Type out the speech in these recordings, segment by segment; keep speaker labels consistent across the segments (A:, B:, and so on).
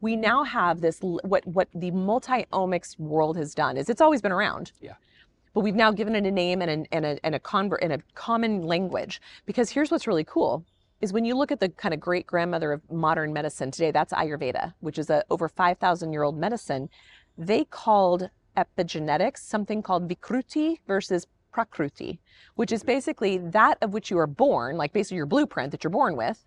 A: we now have this what what the multi-omics world has done is it's always been around.
B: Yeah.
A: But we've now given it a name and a and a and a convert and a common language because here's what's really cool is when you look at the kind of great grandmother of modern medicine today, that's Ayurveda, which is a over 5,000 year old medicine. They called epigenetics something called Vikruti versus Prakruti, which is mm-hmm. basically that of which you are born, like basically your blueprint that you're born with.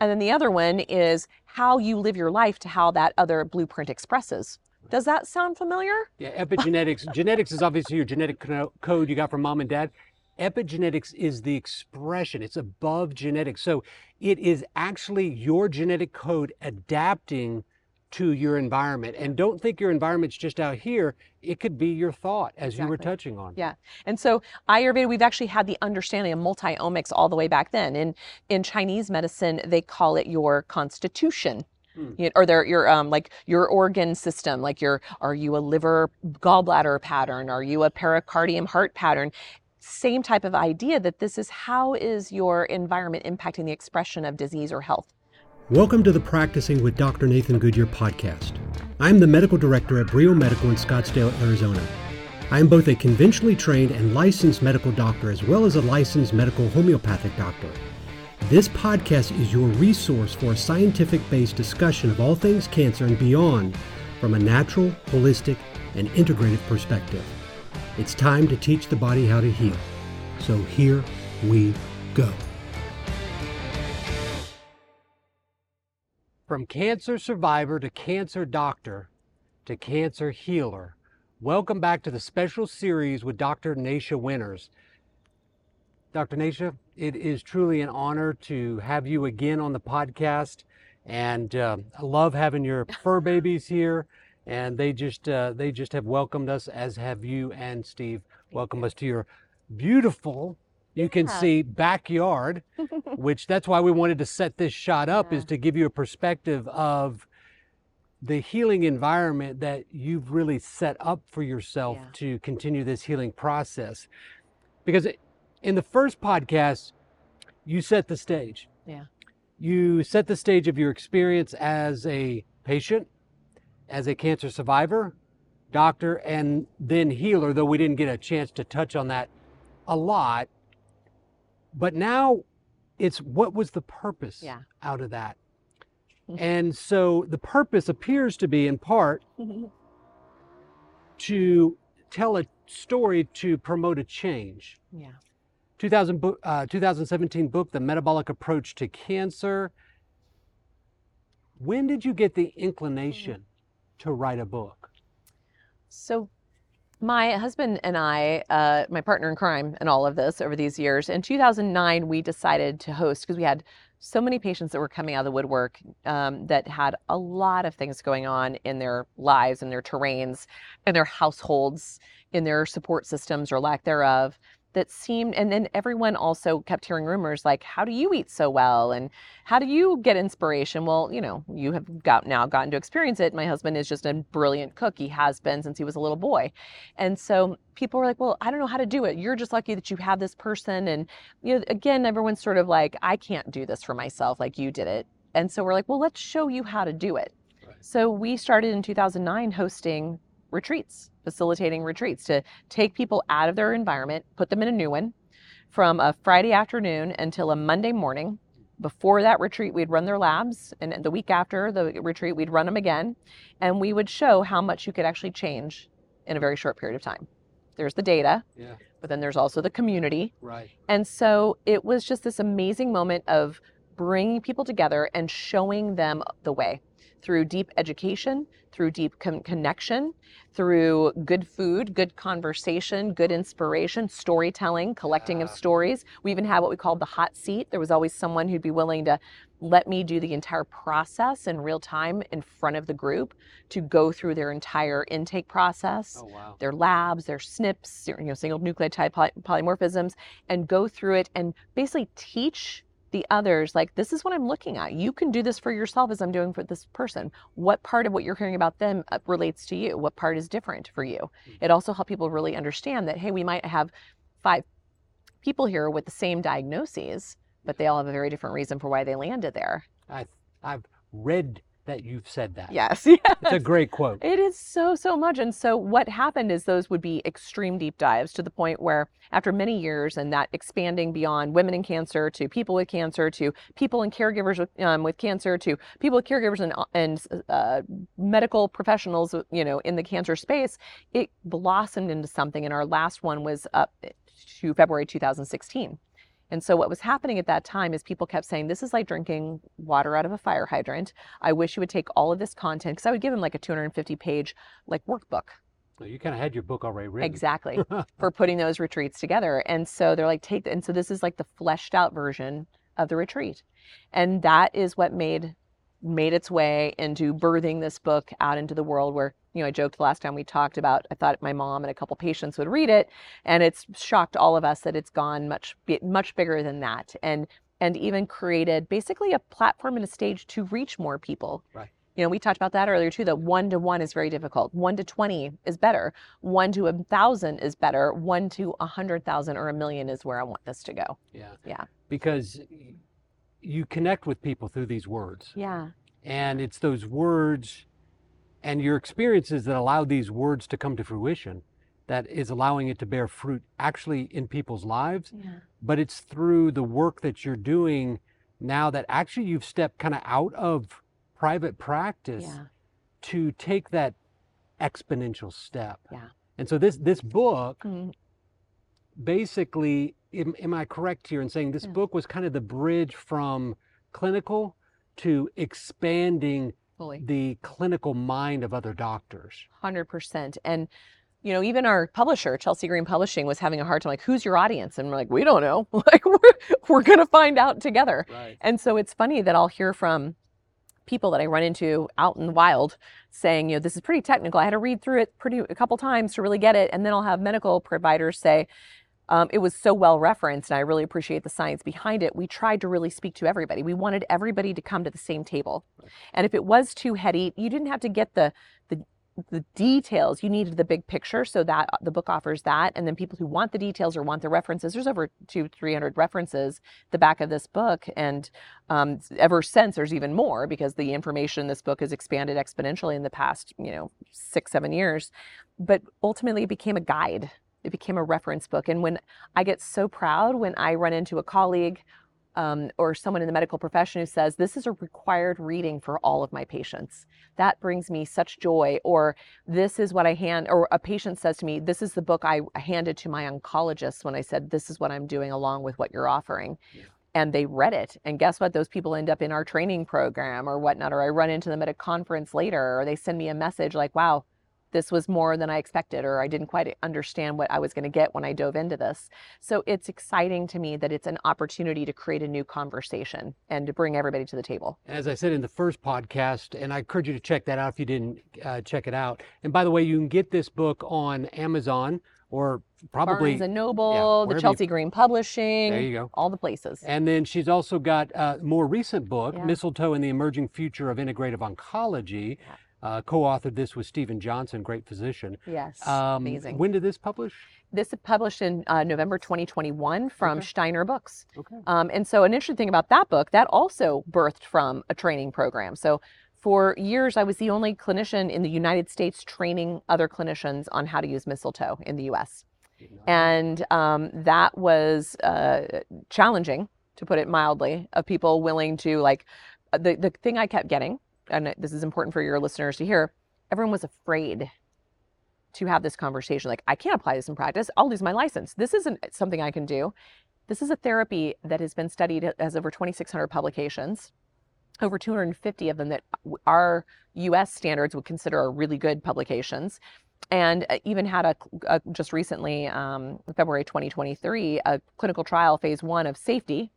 A: And then the other one is how you live your life to how that other blueprint expresses. Does that sound familiar?
B: Yeah, epigenetics. genetics is obviously your genetic code you got from mom and dad. Epigenetics is the expression, it's above genetics. So it is actually your genetic code adapting to your environment. And don't think your environment's just out here. It could be your thought, as exactly. you were touching on.
A: Yeah. And so Ayurveda, we've actually had the understanding of multi-omics all the way back then. In in Chinese medicine, they call it your constitution. Hmm. or their your um like your organ system like your are you a liver gallbladder pattern are you a pericardium heart pattern same type of idea that this is how is your environment impacting the expression of disease or health
C: Welcome to the Practicing with Dr. Nathan Goodyear podcast. I'm the medical director at Brio Medical in Scottsdale, Arizona. I am both a conventionally trained and licensed medical doctor as well as a licensed medical homeopathic doctor. This podcast is your resource for a scientific based discussion of all things cancer and beyond from a natural, holistic, and integrative perspective. It's time to teach the body how to heal. So here we go.
B: From cancer survivor to cancer doctor to cancer healer, welcome back to the special series with Dr. Nasha Winters. Dr. Nasha, it is truly an honor to have you again on the podcast, and uh, I love having your fur babies here. And they just uh, they just have welcomed us, as have you and Steve. Welcome us to your beautiful you can see backyard, which that's why we wanted to set this shot up yeah. is to give you a perspective of the healing environment that you've really set up for yourself yeah. to continue this healing process. Because in the first podcast, you set the stage.
A: Yeah.
B: You set the stage of your experience as a patient, as a cancer survivor, doctor, and then healer, though we didn't get a chance to touch on that a lot but now it's what was the purpose
A: yeah.
B: out of that? and so the purpose appears to be in part to tell a story to promote a change.
A: Yeah.
B: 2000, uh, 2017 book, The Metabolic Approach to Cancer. When did you get the inclination to write a book?
A: So my husband and I, uh, my partner in crime and all of this over these years, in 2009, we decided to host because we had so many patients that were coming out of the woodwork um, that had a lot of things going on in their lives, in their terrains, in their households, in their support systems or lack thereof that seemed and then everyone also kept hearing rumors like how do you eat so well? And how do you get inspiration? Well you know you have got now gotten to experience it. My husband is just a brilliant cook. He has been since he was a little boy. And so people were like well i don't know how to do it. You're just lucky that you have this person. And you know again everyone's sort of like i can't do this for myself like you did it. And so we're like well let's show you how to do it. Right. so we started in 2009 hosting retreats, facilitating retreats to take people out of their environment, put them in a new one from a Friday afternoon until a Monday morning. Before that retreat, we'd run their labs, and the week after the retreat, we'd run them again, and we would show how much you could actually change in a very short period of time. There's the data,
B: yeah.
A: but then there's also the community.
B: Right.
A: And so it was just this amazing moment of bringing people together and showing them the way through deep education, through deep con- connection, through good food, good conversation, good inspiration, storytelling, collecting of stories. We even had what we called the hot seat. There was always someone who'd be willing to let me do the entire process in real time in front of the group to go through their entire intake process,
B: oh, wow.
A: their labs, their SNPs, you know, single nucleotide poly- polymorphisms, and go through it and basically teach the others like this is what i'm looking at. You can do this for yourself as i'm doing for this person. What part of what you're hearing about them uh, relates to you? What part is different for you? Mm-hmm. it also helps people really understand that hey we might have five people here with the same diagnoses but they all have a very different reason for why they landed there.
B: I, i've read that you've said that.
A: Yes, yes.
B: It's a great quote.
A: It is so, so much. And so, what happened is those would be extreme deep dives to the point where, after many years and that expanding beyond women in cancer to people with cancer to people and caregivers with, um, with cancer to people with caregivers and, and uh, medical professionals, you know, in the cancer space, it blossomed into something. And our last one was up to February 2016. And so what was happening at that time is people kept saying, This is like drinking water out of a fire hydrant. I wish you would take all of this content because I would give them like a 250 page like workbook.
B: So you kind of had your book already written.
A: Exactly. for putting those retreats together. And so they're like, take and so this is like the fleshed out version of the retreat. And that is what made made its way into birthing this book out into the world where you know i joked the last time we talked about i thought my mom and a couple patients would read it and it's shocked all of us that it's gone much much bigger than that and and even created basically a platform and a stage to reach more people.
B: Right.
A: You know we talked about that earlier too that one to one is very difficult one to 20 is better one to a thousand is better one to a hundred thousand or a million is where i want this to go.
B: Yeah.
A: Yeah.
B: Because you connect with people through these words.
A: Yeah.
B: And it's those words and your experiences that allow these words to come to fruition that is allowing it to bear fruit actually in people's lives.
A: Yeah.
B: But it's through the work that you're doing now that actually you've stepped kind of out of private practice
A: Yeah.
B: to take that exponential step.
A: Yeah.
B: And so this this book
A: Mm,
B: basically, am, am I correct here in saying this
A: Yeah.
B: book was kind of the bridge from clinical to expanding
A: fully.
B: the clinical mind of other doctors?
A: Hundred percent. And you know, even our publisher, Chelsea Green Publishing, was having a hard time. Like, who's your audience? And we're like, we don't know. Like, we're we're gonna find out together.
B: Right.
A: And so it's funny that I'll hear from people that I run into out in the wild saying, you know, this is pretty technical. I had to read through it pretty a couple times to really get it. And then I'll have medical providers say, um, it was so well referenced, and I really appreciate the science behind it. We tried to really speak to everybody. We wanted everybody to come to the same table. And if it was too heady, you didn't have to get the the the details. You needed the big picture, so that uh, the book offers that. And then people who want the details or want the references, there's over two, three hundred references the back of this book, and um, ever since there's even more because the information in this book has expanded exponentially in the past, you know, six, seven years. But ultimately, it became a guide. It became a reference book. And when I get so proud when I run into a colleague um, or someone in the medical profession who says, This is a required reading for all of my patients. That brings me such joy. Or this is what I hand, or a patient says to me, This is the book I handed to my oncologist when I said, This is what I'm doing along with what you're offering.
B: Yeah.
A: And they read it. And guess what? Those people end up in our training program or whatnot. Or I run into them at a conference later, or they send me a message like, Wow, this was more than I expected, or I didn't quite understand what I was going to get when I dove into this. So it's exciting to me that it's an opportunity to create a new conversation and to bring everybody to the table.
B: As I said in the first podcast, and I encourage you to check that out if you didn't uh, check it out. And by the way, you can get this book on Amazon or probably
A: Barnes and Noble, the
B: wherever you-
A: Chelsea Green Publishing,
B: there you go.
A: all the places.
B: And then she's also got a more recent book,
A: Yeah.
B: Mistletoe and the Emerging Future of Integrative Oncology.
A: Yeah.
B: Uh, co-authored this with Steven Johnson, great physician.
A: Yes,
B: Um,
A: amazing.
B: When did this publish?
A: This published in uh, November 2021 from
B: Okay.
A: Steiner Books.
B: Okay.
A: Um, and so, an interesting thing about that book, that also birthed from a training program. So, for years, I was the only clinician in the United States training other clinicians on how to use mistletoe in the US. And um, that was uh, challenging, to put it mildly, of people willing to, like, uh, the, the thing I kept getting, and this is important for your listeners to hear, everyone was afraid to have this conversation. Like, I can't apply this in practice. I'll lose my license. This isn't something I can do. This is a therapy that has been studied, as over 2,600 publications, over 250 of them that our US standards would consider are really good publications. And uh, even had a, a just recently, um, February 2023, a clinical trial phase one of safety,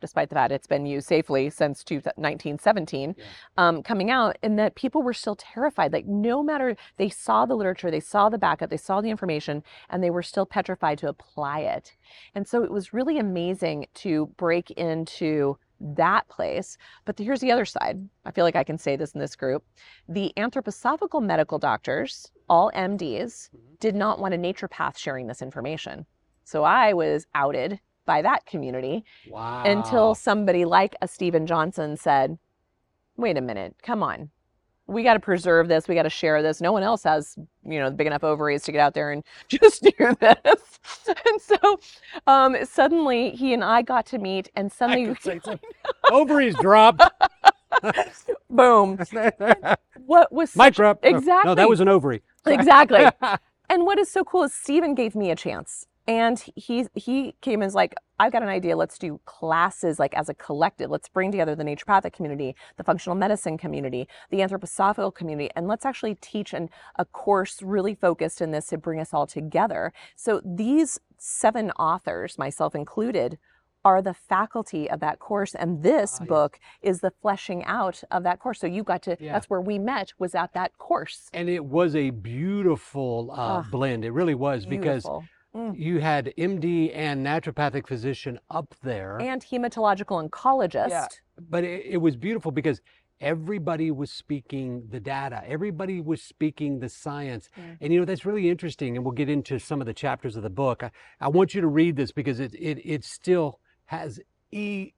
A: despite the fact it's been used safely since 1917,
B: Yeah.
A: um, coming out, and that people were still terrified. Like, no matter, they saw the literature, they saw the backup, they saw the information, and they were still petrified to apply it. And so it was really amazing to break into that place. But here's the other side. I feel like I can say this in this group. The anthroposophical medical doctors, all MDs,
B: Mhm.
A: did not want a naturopath sharing this information. So I was outed by that community
B: Wow.
A: until somebody like a Steven Johnson said, wait a minute, come on. We got to preserve this. We got to share this. No one else has, you know, big enough ovaries to get out there and just do this. And so um, suddenly he and I got to meet, and suddenly,
B: could say so. Ovaries dropped.
A: boom. What was such-
B: Mic drop. Oh, No,
A: Exactly.
B: that was an ovary.
A: exactly. And what is so cool is Steven gave me a chance. And he he came and was like, I've got an idea. Let's do classes like as a collective. Let's bring together the naturopathic community, the functional medicine community, the anthroposophical community, and let's actually teach an, a course really focused in this to bring us all together. So these seven authors, myself included, are the faculty of that course. And this
B: Ah, yes.
A: book is the fleshing out of that course. So you got to,
B: Yeah.
A: that's where we met, was at that course.
B: and it was a beautiful uh,
A: Ah,
B: blend. It really was because
A: Beautiful. Mm.
B: you had MD and naturopathic physician up there.
A: and hematological oncologist. Yeah.
B: but it, it was beautiful because everybody was speaking the data everybody was speaking the science
A: Yeah.
B: and you know that's really interesting and we'll get into some of the chapters of the book i, I want you to read this because it, it, it still has e-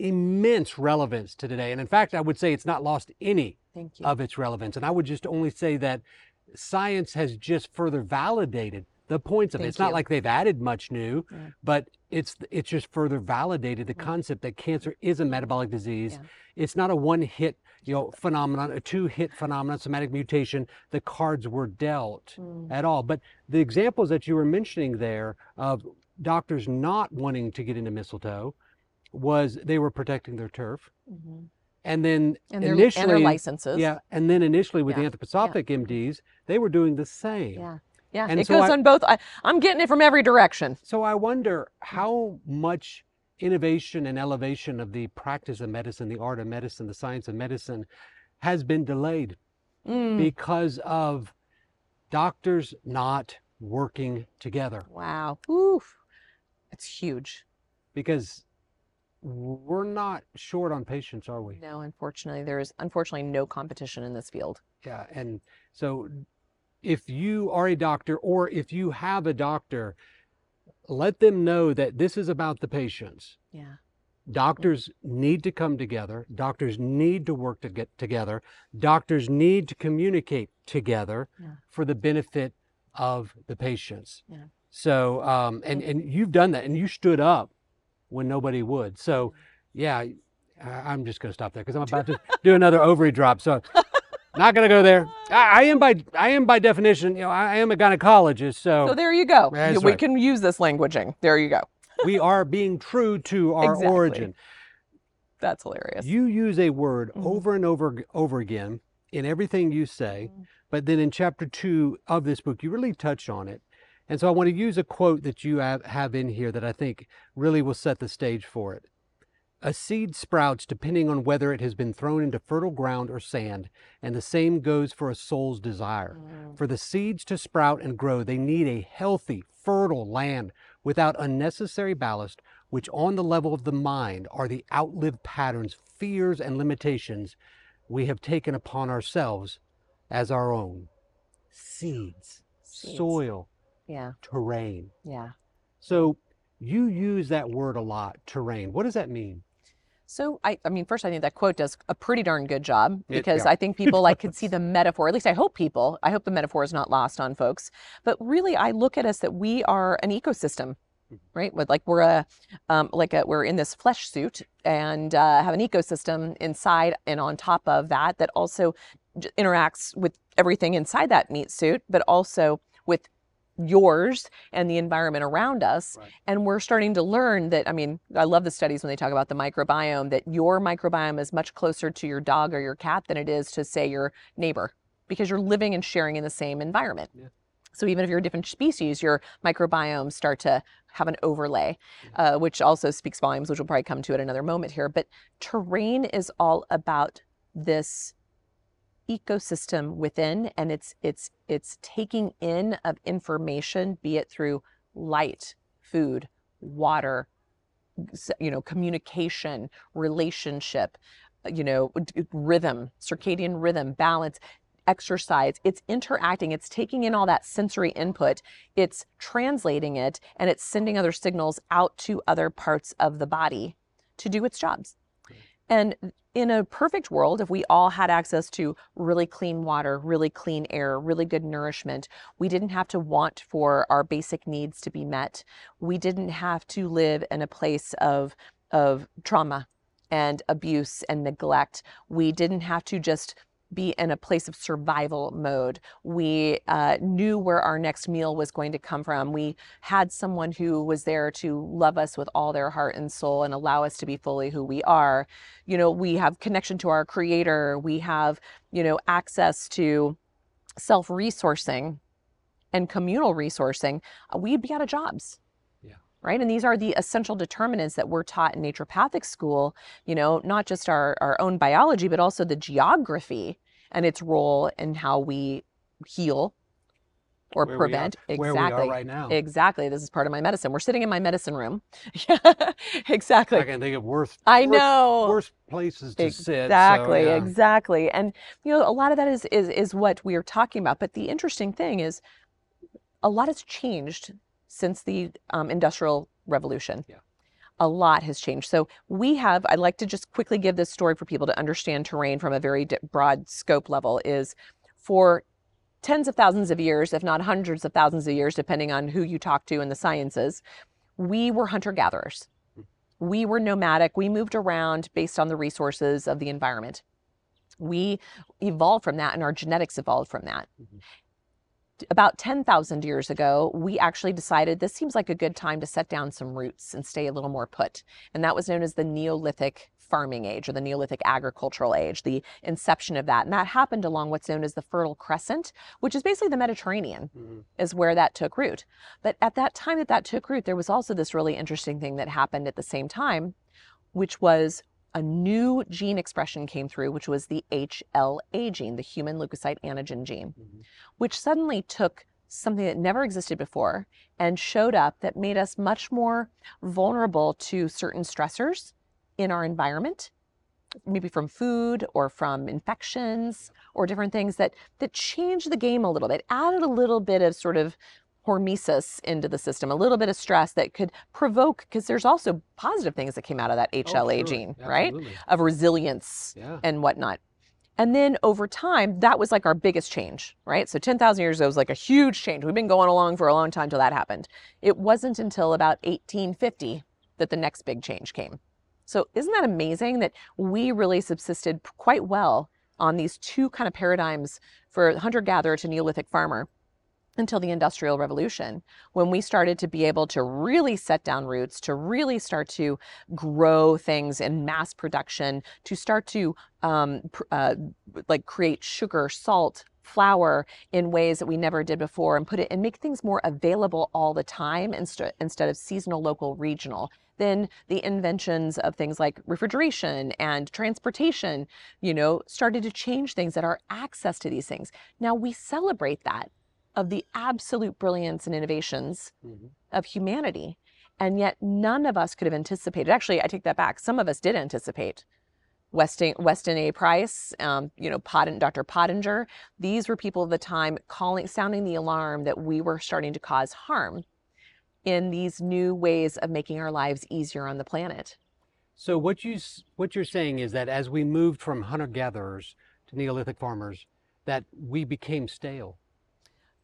B: immense relevance to today and in fact i would say it's not lost any of its relevance and i would just only say that science has just further validated the points of it
A: Thank
B: it's not like they've added much new
A: Yeah.
B: but it's it's just further validated the
A: Yeah.
B: concept that cancer is a metabolic disease
A: Yeah.
B: it's not a one hit you know phenomenon a two hit phenomenon somatic mutation the cards were dealt
A: Mm.
B: at all but the examples that you were mentioning there of doctors not wanting to get into mistletoe was they were protecting their turf
A: Mhm.
B: and then
A: And their
B: initially
A: and their licenses.
B: yeah and then initially with
A: Yeah,
B: the anthroposophic mds they were doing the same
A: Yeah. Yeah.
B: And
A: it
B: so
A: goes
B: I-
A: on both. I, I'm getting it from every direction.
B: so i wonder how much innovation and elevation of the practice of medicine the art of medicine the science of medicine has been delayed
A: Mm.
B: because of doctors not working together
A: Wow. Oof. It's huge.
B: because we're not short on patients are we
A: No, unfortunately, there is unfortunately no competition in this field.
B: yeah and so if you are a doctor or if you have a doctor let them know that this is about the patients.
A: Yeah.
B: doctors need to come together. Doctors need to work to get together. Doctors need to communicate together
A: Yeah.
B: for the benefit of the patients.
A: Yeah.
B: so um, and and you've done that and you stood up when nobody would. So yeah i'm just going to stop there because i'm about to do another ovary drop. So not going to go there I, I am by i am by definition you know i, am a gynecologist so,
A: So there you go.
B: That's
A: we
B: right.
A: can use this languaging. There you go.
B: we are being true to our
A: Exactly.
B: origin
A: That's hilarious.
B: You use a word
A: Mhm.
B: over and over over again in everything you say,
A: Mhm.
B: but then in chapter two of this book, you really touch on it. And so I want to use a quote that you have in here that I think really will set the stage for it. A seed sprouts depending on whether it has been thrown into fertile ground or sand, and the same goes for a soul's desire.
A: Mm.
B: For the seeds to sprout and grow, they need a healthy, fertile land without unnecessary ballast, which on the level of the mind are the outlived patterns, fears, and limitations we have taken upon ourselves as our own. Seeds,
A: Seeds.
B: soil,
A: Yeah.
B: terrain.
A: Yeah.
B: So you use that word a lot, terrain. What does that mean?
A: So I, I mean, first I think that quote does a pretty darn good job
B: It-
A: because
B: yeah.
A: I think people like could see the metaphor. At least I hope people. I hope the metaphor is not lost on folks. But really, I look at us that we are an ecosystem,
B: Mhm.
A: right? With like we're a, um, like a, we're in this flesh suit and uh, have an ecosystem inside and on top of that that also interacts with everything inside that meat suit, but also with yours and the environment around us.
B: Right.
A: And we're starting to learn that, I mean, I love the studies when they talk about the microbiome, that your microbiome is much closer to your dog or your cat than it is to, say, your neighbor, because you're living and sharing in the same environment.
B: Yeah.
A: So even if you're a different species, your microbiomes start to have an overlay, uh, which also speaks volumes, which we'll probably come to at another moment here. But terrain is all about this ecosystem within and it's it's it's taking in of information be it through light food water you know communication relationship uh, you know rhythm circadian rhythm balance exercise. It's interacting it's taking in all that sensory input it's translating it and it's sending other signals out to other parts of the body to do its jobs And in a perfect world, if we all had access to really clean water, really clean air, really good nourishment, we didn't have to want for our basic needs to be met. We didn't have to live in a place of, of trauma and abuse and neglect. We didn't have to just be in a place of survival mode. We uh, knew where our next meal was going to come from. We had someone who was there to love us with all their heart and soul and allow us to be fully who we are. You know, we have connection to our creator. We have, you know, access to self resourcing and communal resourcing. Uh, we'd be out of jobs right? And these are the essential determinants that we're taught in naturopathic school, you know, not just our, our own biology, but also the geography and its role in how we heal or
B: Where
A: prevent.
B: we
A: exactly.
B: Where we are right now.
A: Exactly. This is part of my medicine. We're sitting in my medicine room. exactly.
B: I can think of worse.
A: I know.
B: Worse places to sit. so,
A: Exactly,
B: yeah.
A: exactly. And you know, a lot of that is is is what we are talking about. But the interesting thing is a lot has changed since the um, industrial revolution.
B: Yeah.
A: A lot has changed. So we have, I'd like to just quickly give this story for people to understand terrain from a very broad scope level is for tens of thousands of years, if not hundreds of thousands of years, depending on who you talk to in the sciences, we were hunter gatherers. We were nomadic. We moved around based on the resources of the environment. We evolved from that, and our genetics evolved from that.
B: Mhm.
A: About 10,000 years ago, we actually decided this seems like a good time to set down some roots and stay a little more put. And that was known as the Neolithic farming age or the Neolithic agricultural age, the inception of that. And that happened along what's known as the Fertile Crescent, which is basically the Mediterranean
B: Mhm.
A: is where that took root. But at that time that that took root, there was also this really interesting thing that happened at the same time, which was a new gene expression came through, which was the HLA gene, the human leukocyte antigen gene,
B: Mhm.
A: which suddenly took something that never existed before and showed up that made us much more vulnerable to certain stressors in our environment maybe from food or from infections or different things that that changed the game a little bit added a little bit of sort of hormesis into the system a little bit of stress that could provoke because there's also positive things that came out of that
B: Oh,
A: hla
B: sure.
A: gene right of resilience
B: Yeah.
A: and whatnot. And then over time, that was like our biggest change, right? So 10,000 years ago was like a huge change. We've been going along for a long time till that happened. It wasn't until about 1850 that the next big change came. So isn't that amazing that we really subsisted quite well on these two kind of paradigms for hunter gatherer to Neolithic farmer until the Industrial Revolution, when we started to be able to really set down roots, to really start to grow things in mass production, to start to um, uh, like create sugar, salt, flour in ways that we never did before, and put it and make things more available all the time instead instead of seasonal, local, regional. Then the inventions of things like refrigeration and transportation, you know, started to change things that our access to these things. Now we celebrate that of the absolute brilliance and innovations
B: Mhm.
A: of humanity. And yet none of us could have anticipated. Actually, I take that back. Some of us did anticipate. Weston, Weston A. Price, um, you know, Pot, Dr. Pottinger. These were people of the time calling, sounding the alarm that we were starting to cause harm in these new ways of making our lives easier on the planet.
B: So what you what you're saying is that as we moved from hunter gatherers to Neolithic farmers, that we became stale.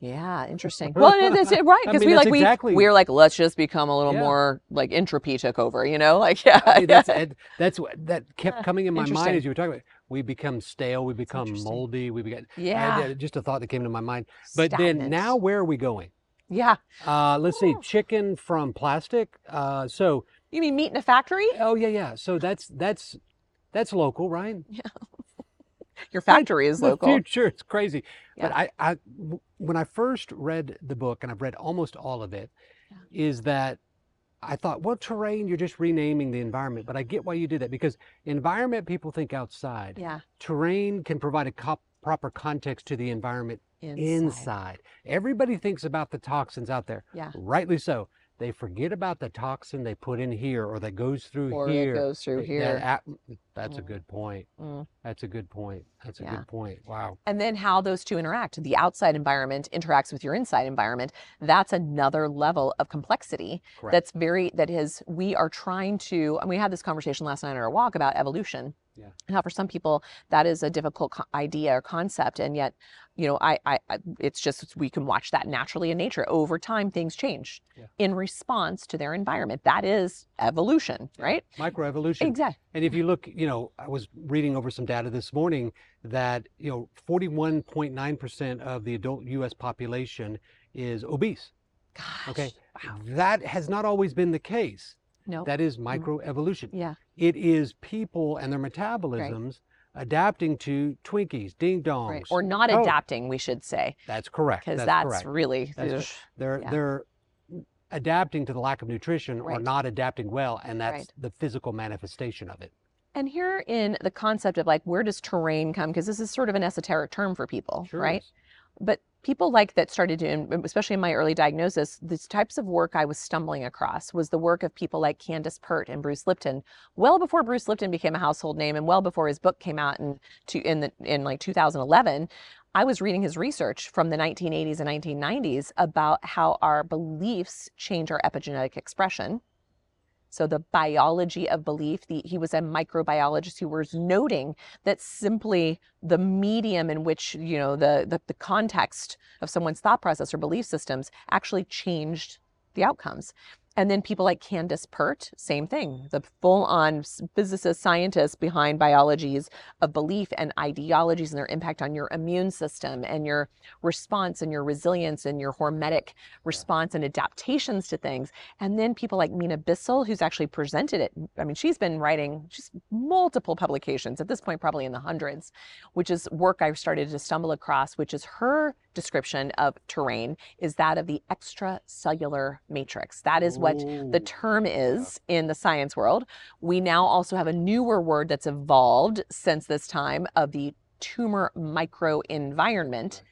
A: Yeah, interesting. Well, it- right
B: I
A: because
B: mean,
A: we like we
B: exactly-
A: we're like let's just become a little
B: Yeah.
A: more like entropy took over, you know? Like yeah,
B: I mean, that's that's what that kept coming in my mind as you were talking about. We become stale. We become moldy. We become
A: yeah.
B: I- just a thought that came to my mind. But then now, where are we going?
A: yeah.
B: Uh, let's see, chicken from plastic. Uh, so
A: You mean meat in a factory?
B: oh yeah, yeah. So that's that's that's local, right?
A: Your factory is
B: the
A: local.
B: future it's crazy but I, I, when i first read the book and i've read almost all of it, is
A: Yeah.
B: that i thought well terrain you're just renaming the environment but i get why you did that because environment people think outside
A: Yeah.
B: terrain can provide a cop, proper context to the environment
A: Inside.
B: inside. everybody thinks about the toxins out there
A: Yeah.
B: rightly so they forget about the toxin they put in here or that goes through
A: or
B: here.
A: it goes through here.
B: that that's a
A: Mm.
B: good point.
A: Mm.
B: That's a good point. That's a
A: Yeah.
B: good point. Wow.
A: and then how those two interact the outside environment interacts with your inside environment that's another level of complexity
B: Correct.
A: that's very that is we are trying to and we had this conversation last night on our walk about evolution
B: Yeah.
A: and how for some people that is a difficult idea or concept and yet you know I, I I it's just we can watch that naturally in nature over time things change
B: Yeah.
A: in response to their environment that is evolution
B: Yeah.
A: right
B: Microevolution.
A: exactly
B: And if you mm-hmm. look, you know, I was reading over some data this morning that, you know, 41.9% of the adult US population is obese.
A: gosh
B: Okay.
A: wow
B: That has not always been the case.
A: no
B: That is mm-hmm. microevolution.
A: yeah
B: It is people and their metabolisms adapting to Twinkies, ding dongs.
A: right or not
B: Oh,
A: adapting we should say
B: That's correct.
A: because
B: That's,
A: that's,
B: correct.
A: really
B: That's. They're
A: yeah.
B: they're adapting to the lack of nutrition or not adapting well, and that's
A: Right.
B: the physical manifestation of it.
A: And here in the concept of like, where does terrain come? Because this is sort of an esoteric term for people,
B: Sure
A: right?
B: is.
A: But people like that started doing, especially in my early diagnosis, these types of work I was stumbling across was the work of people like Candace Pert and Bruce Lipton, well before Bruce Lipton became a household name and well before his book came out in to in the in like 2011. I was reading his research from the 1980s and 1990s about how our beliefs change our epigenetic expression. So the biology of belief, the, he was a microbiologist who was noting that simply the medium in which, you know, the, the, the context of someone's thought process or belief systems actually changed the outcomes. And then people like Candace Pert, same thing, the full on physicist, scientist behind biologies of belief and ideologies and their impact on your immune system and your response and your resilience and your hormetic response and adaptations to things. And then people like Mina Bissell, who's actually presented it. I mean, she's been writing just multiple publications at this point, probably in the hundreds, which is work I started to stumble across, which is her description of terrain is that of the extracellular matrix. That is what the term is in the science world. We now also have a newer word that's evolved since this time of the tumor microenvironment,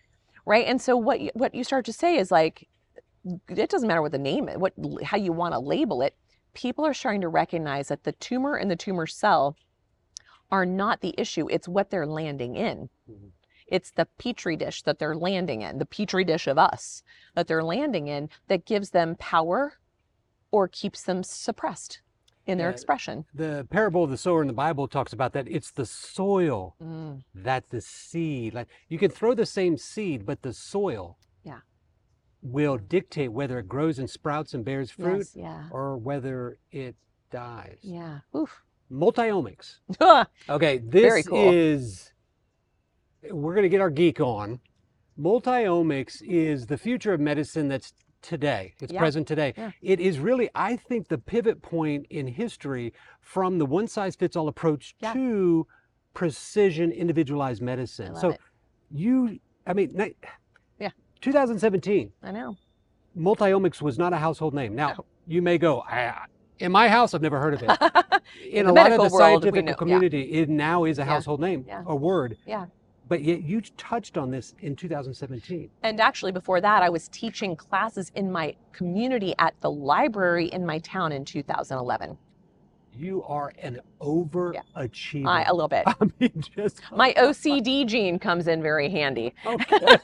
A: right? And so what you, what you start to say is like it doesn't matter what the name is, what how you want to label it. People are starting to recognize that the tumor and the tumor cell are not the issue. It's what they're landing in.
B: Mhm.
A: It's the petri dish that they're landing in, the petri dish of us that they're landing in that gives them power or keeps them suppressed in their
B: Yeah.
A: expression.
B: The parable of the sower in the Bible talks about that. It's the soil
A: Mm,
B: that the seed, like you can throw the same seed, but the soil
A: Yeah.
B: will dictate whether it grows and sprouts and bears fruit
A: yes, yeah.
B: or whether it dies.
A: Yeah. Oof.
B: Multiomics. Okay, this
A: Very cool.
B: is, we're going to get our geek on. Multiomics is the future of medicine that's today. It's
A: Yeah,
B: present today.
A: yeah.
B: It is really, I think, the pivot point in history from the one size fits all approach
A: Yeah.
B: to precision individualized medicine. so
A: it.
B: you, I mean,
A: Yeah.
B: 2017,
A: I know.
B: multiomics was not a household name. Now,
A: No.
B: you may go, I, in my house, I've never heard of it in,
A: the
B: a lot of the
A: world,
B: scientific community, it now is a household name, a word.
A: Yeah.
B: But yet you touched on this in 2017.
A: And actually, before that, I was teaching classes in my community at the library in my town in 2011.
B: You are an overachiever. Yeah.
A: I, a little bit.
B: I mean, just
A: My OCD gene comes in very handy.
B: Okay.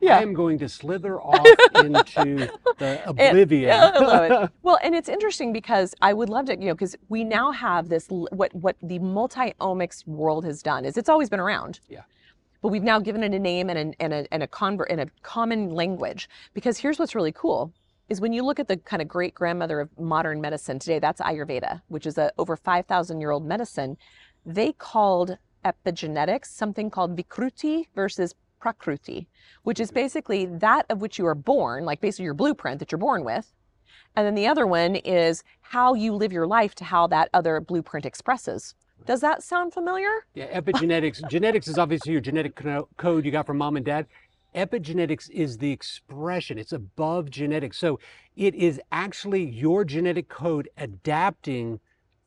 A: Yeah.
B: I am going to slither off into the oblivion.
A: I love it. Well, and it's interesting because I would love to, you know, because we now have this what what the multi-omics world has done is it's always been around.
B: Yeah.
A: But we've now given it a name and a and a and a convert and a common language. Because here's what's really cool is when you look at the kind of great grandmother of modern medicine today, that's Ayurveda, which is a over 5,000 year old medicine. They called epigenetics something called Vikruti versus Prakruti, which is mm-hmm. basically that of which you are born, like basically your blueprint that you're born with. And then the other one is how you live your life to how that other blueprint expresses. Does that sound familiar?
B: Yeah, epigenetics. genetics is obviously your genetic code you got from mom and dad. Epigenetics is the expression, it's above genetics. So it is actually your genetic code adapting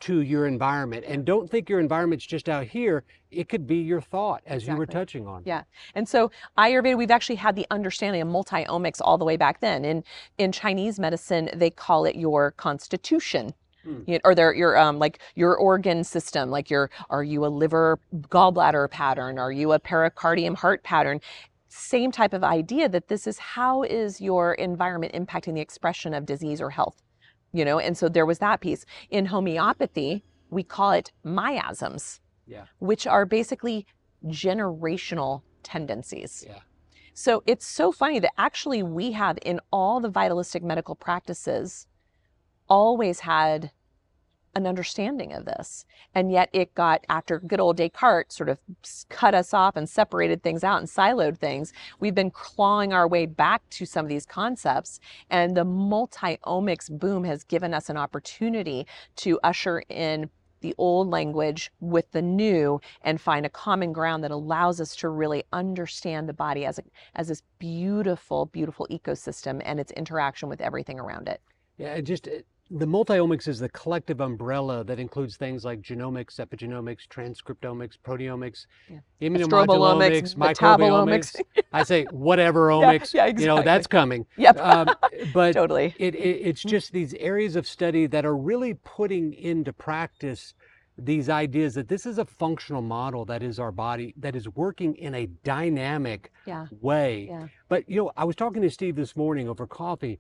B: to your environment. And don't think your environment's just out here. It could be your thought, as you were touching on.
A: Yeah. And so Ayurveda, we've actually had the understanding of multi-omics all the way back then. In in Chinese medicine, they call it your constitution.
B: Hmm.
A: You- or their your um like your organ system like your are you a liver gallbladder pattern are you a pericardium heart pattern same type of idea that this is how is your environment impacting the expression of disease or health you know and so there was that piece in homeopathy we call it miasms
B: Yeah.
A: which are basically generational tendencies
B: Yeah.
A: so it's so funny that actually we have in all the vitalistic medical practices always had an understanding of this. And yet it got, after good old Descartes sort of cut us off and separated things out and siloed things, we've been clawing our way back to some of these concepts. And the multi omics boom has given us an opportunity to usher in the old language with the new and find a common ground that allows us to really understand the body as a, as this beautiful beautiful ecosystem and its interaction with everything around it
B: Yeah, just it, the multiomics is the collective umbrella that includes things like genomics, epigenomics, transcriptomics, proteomics,
A: Yeah. metabolomics.
B: microbiomics. I say whatever omics,
A: yeah,
B: you know, that's coming.
A: yep
B: Um, but
A: totally
B: it, it, it's just these areas of study that are really putting into practice these ideas that this is a functional model that is our body that is working in a dynamic
A: yeah
B: way.
A: Yeah.
B: But you know, I was talking to Steve this morning over coffee,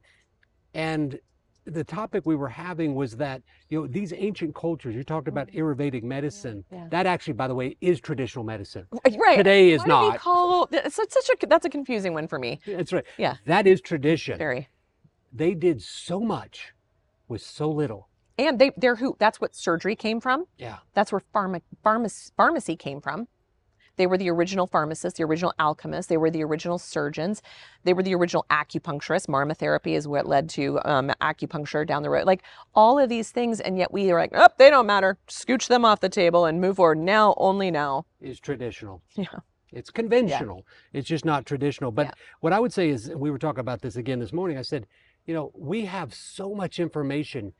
B: and the topic we were having was that you know these ancient cultures. You talked about mm-hmm. Ayurvedic medicine.
A: yeah.
B: That actually, by the way, is traditional medicine.
A: right
B: Today is
A: Why
B: not.
A: call it's such such a that's a confusing one for me
B: That's right.
A: Yeah.
B: That is tradition.
A: very
B: They did so much with so little.
A: and they they're who that's what surgery came from
B: Yeah.
A: That's where pharma, pharma, pharmacy came from. They were the original pharmacists, the original alchemists. They were the original surgeons. They were the original acupuncturists. Marma therapy is what led to um, acupuncture down the road. Like all of these things, and yet we are like, oh, they don't matter. Scooch them off the table and move forward. Now, only now.
B: Is traditional.
A: Yeah.
B: It's conventional. It's just not traditional. But
A: Yeah.
B: what I would say is, we were talking about this again this morning. I said, you know, we have so much information,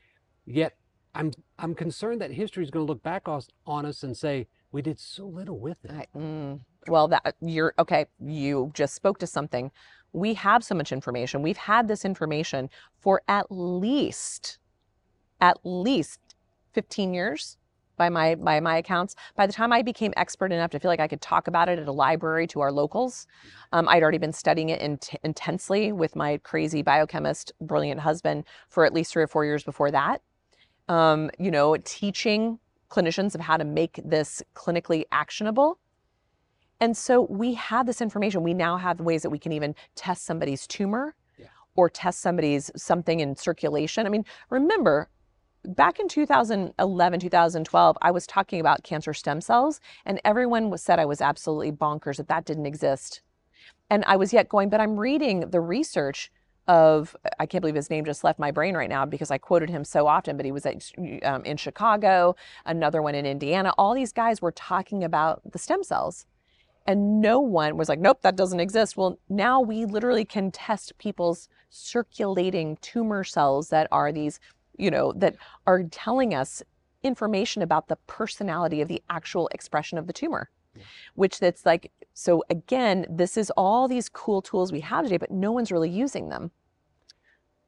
B: yet I'm I'm concerned that history is going to look back on us and say we did so little with it.
A: I, mm, well, that you're okay. You just spoke to something. We have so much information. We've had this information for at least, at least 15 years by my by my accounts. By the time I became expert enough to feel like I could talk about it at a library to our locals, um, I'd already been studying it in, intensely with my crazy biochemist, brilliant husband for at least three or four years before that. Um, you know, teaching clinicians of how to make this clinically actionable. And so we have this information. We now have ways that we can even test somebody's tumor
B: Yeah.
A: or test somebody's something in circulation. I mean, remember, back in 2011, 2012, I was talking about cancer stem cells, and everyone was, said I was absolutely bonkers that that didn't exist. And I was yet going, but I'm reading the research of I can't believe his name just left my brain right now because I quoted him so often. But he was at, um, in Chicago, another one in Indiana. All these guys were talking about the stem cells, and no one was like, "Nope, that doesn't exist." Well, now we literally can test people's circulating tumor cells that are these, you know, that are telling us information about the personality of the actual expression of the tumor which that's like so again this is all these cool tools we have today but no one's really using them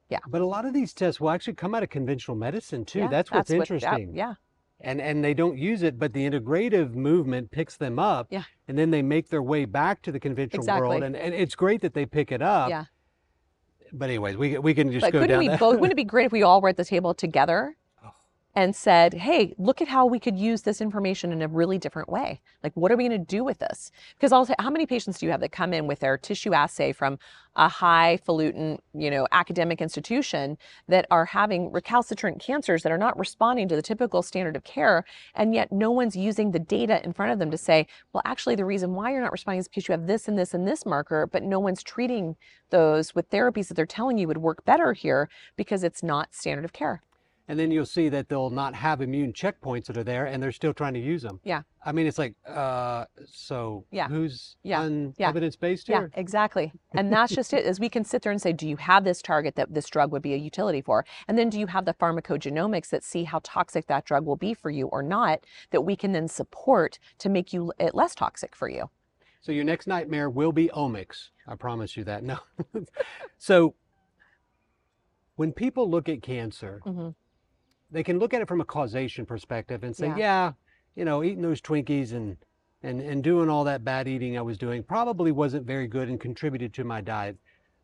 A: Yeah.
B: But a lot of these tests will actually come out of conventional medicine too.
A: Yeah,
B: that's what's
A: what-
B: interesting.
A: yeah
B: And and they don't use it, but the integrative movement picks them up.
A: Yeah.
B: And then they make their way back to the conventional world.
A: Exactly.
B: And and it's great that they pick it up.
A: Yeah.
B: But anyways, we we can just
A: but
B: go
A: couldn't
B: down
A: we
B: that.
A: both wouldn't it be great if we all were at the table together. And said hey look at how we could use this information in a really different way. Like what are we going to do with this? Because i'll say how many patients do you have that come in with their tissue assay from a highfalutin you know academic institution that are having recalcitrant cancers that are not responding to the typical standard of care and yet no one's using the data in front of them to say well actually the reason why you're not responding is because you have this and this and this marker but no one's treating those with therapies that they're telling you would work better here because it's not standard of care
B: and then you'll see that they'll not have immune checkpoints that are there, and they're still trying to use them.
A: Yeah.
B: I mean, it's like, uh, so
A: Yeah.
B: who's
A: Yeah.
B: on
A: Yeah.
B: evidence based here?
A: Yeah, exactly. And that's just it. Is we can sit there and say, do you have this target that this drug would be a utility for? And then do you have the pharmacogenomics that see how toxic that drug will be for you or not that we can then support to make you it less toxic for you?
B: So your next nightmare will be omics. I promise you that. No. so when people look at cancer,
A: hmm
B: they can look at it from a causation perspective and say,
A: Yeah.
B: yeah, you know, eating those Twinkies and and and doing all that bad eating I was doing probably wasn't very good and contributed to my diet.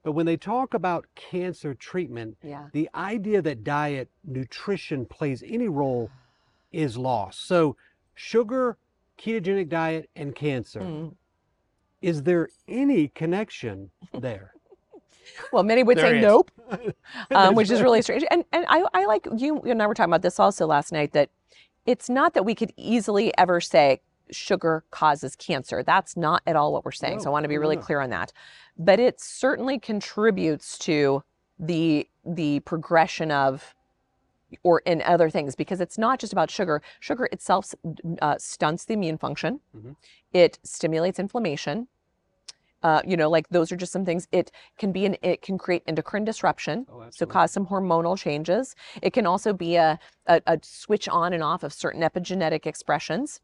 B: But when they talk about cancer treatment,
A: Yeah.
B: the idea that diet, nutrition plays any role is lost. So sugar, ketogenic diet, and cancer.
A: Mm.
B: Is there any connection there?
A: Well, many would say
B: is.
A: nope. um, which is really strange. And and I, I like you, you and I were talking about this also last night that it's not that we could easily ever say sugar causes cancer. That's not at all what we're saying. So I want to be really
B: no.
A: clear on that. But it certainly contributes to the the progression of or in other things because it's not just about sugar. Sugar itself uh, stunts the immune function.
B: Mhm.
A: It stimulates inflammation. Uh, you know, like those are just some things. It can be an it can create endocrine disruption
B: Oh,
A: so cause some hormonal changes. It can also be a, a, a switch on and off of certain epigenetic expressions.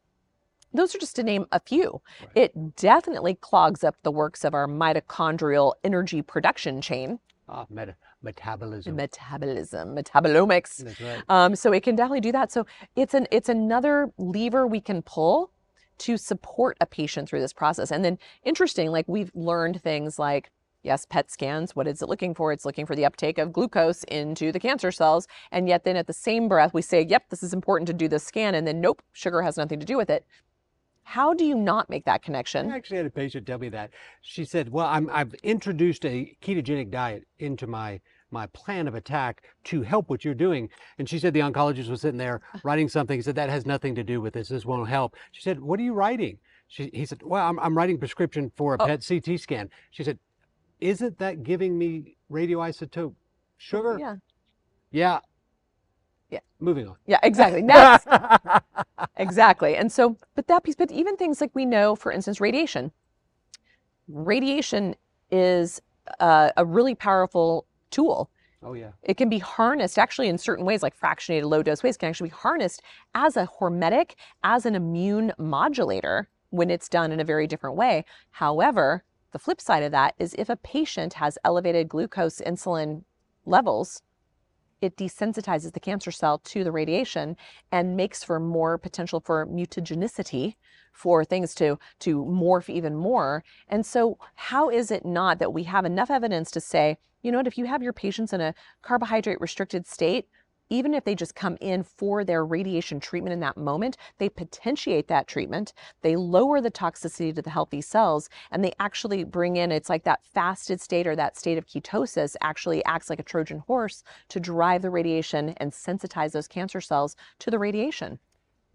A: Those are just to name a few.
B: Right.
A: It definitely clogs up the works of our mitochondrial energy production chain,
B: Ah, meta- metabolism.
A: metabolism, metabolomics.
B: That's right.
A: Um, so it can definitely do that. So it's an it's another lever we can pull to support a patient through this process. And then interesting, like we've learned things like yes, PET scans, what is it looking for? It's looking for the uptake of glucose into the cancer cells. And yet then at the same breath we say, yep, this is important to do the scan and then nope, sugar has nothing to do with it. How do you not make that connection?
B: I actually had a patient tell me that. She said, "Well, I'm, I've introduced a ketogenic diet into my my plan of attack to help what you're doing." And she said the oncologist was sitting there writing something. He said that has nothing to do with this. This won't help. She said, "What are you writing?" She, he said, "Well, I'm, I'm writing prescription for a
A: Oh.
B: PET CT scan." She said, "Isn't that giving me radioisotope sugar?"
A: Yeah.
B: Yeah.
A: Yeah.
B: Moving on.
A: Yeah, exactly. Next. Exactly. And so, but that piece, but even things like we know, for instance, radiation. Radiation is uh, a really powerful tool.
B: oh yeah.
A: It can be harnessed actually in certain ways, like fractionated low dose ways, can actually be harnessed as a hormetic, as an immune modulator when it's done in a very different way. However, the flip side of that is if a patient has elevated glucose insulin levels, it desensitizes the cancer cell to the radiation and makes for more potential for mutagenicity for things to to morph even more and so how is it not that we have enough evidence to say you know what if you have your patients in a carbohydrate restricted state even if they just come in for their radiation treatment in that moment, they potentiate that treatment, they lower the toxicity to the healthy cells, and they actually bring in it's like that fasted state or that state of ketosis actually acts like a Trojan horse to drive the radiation and sensitize those cancer cells to the radiation.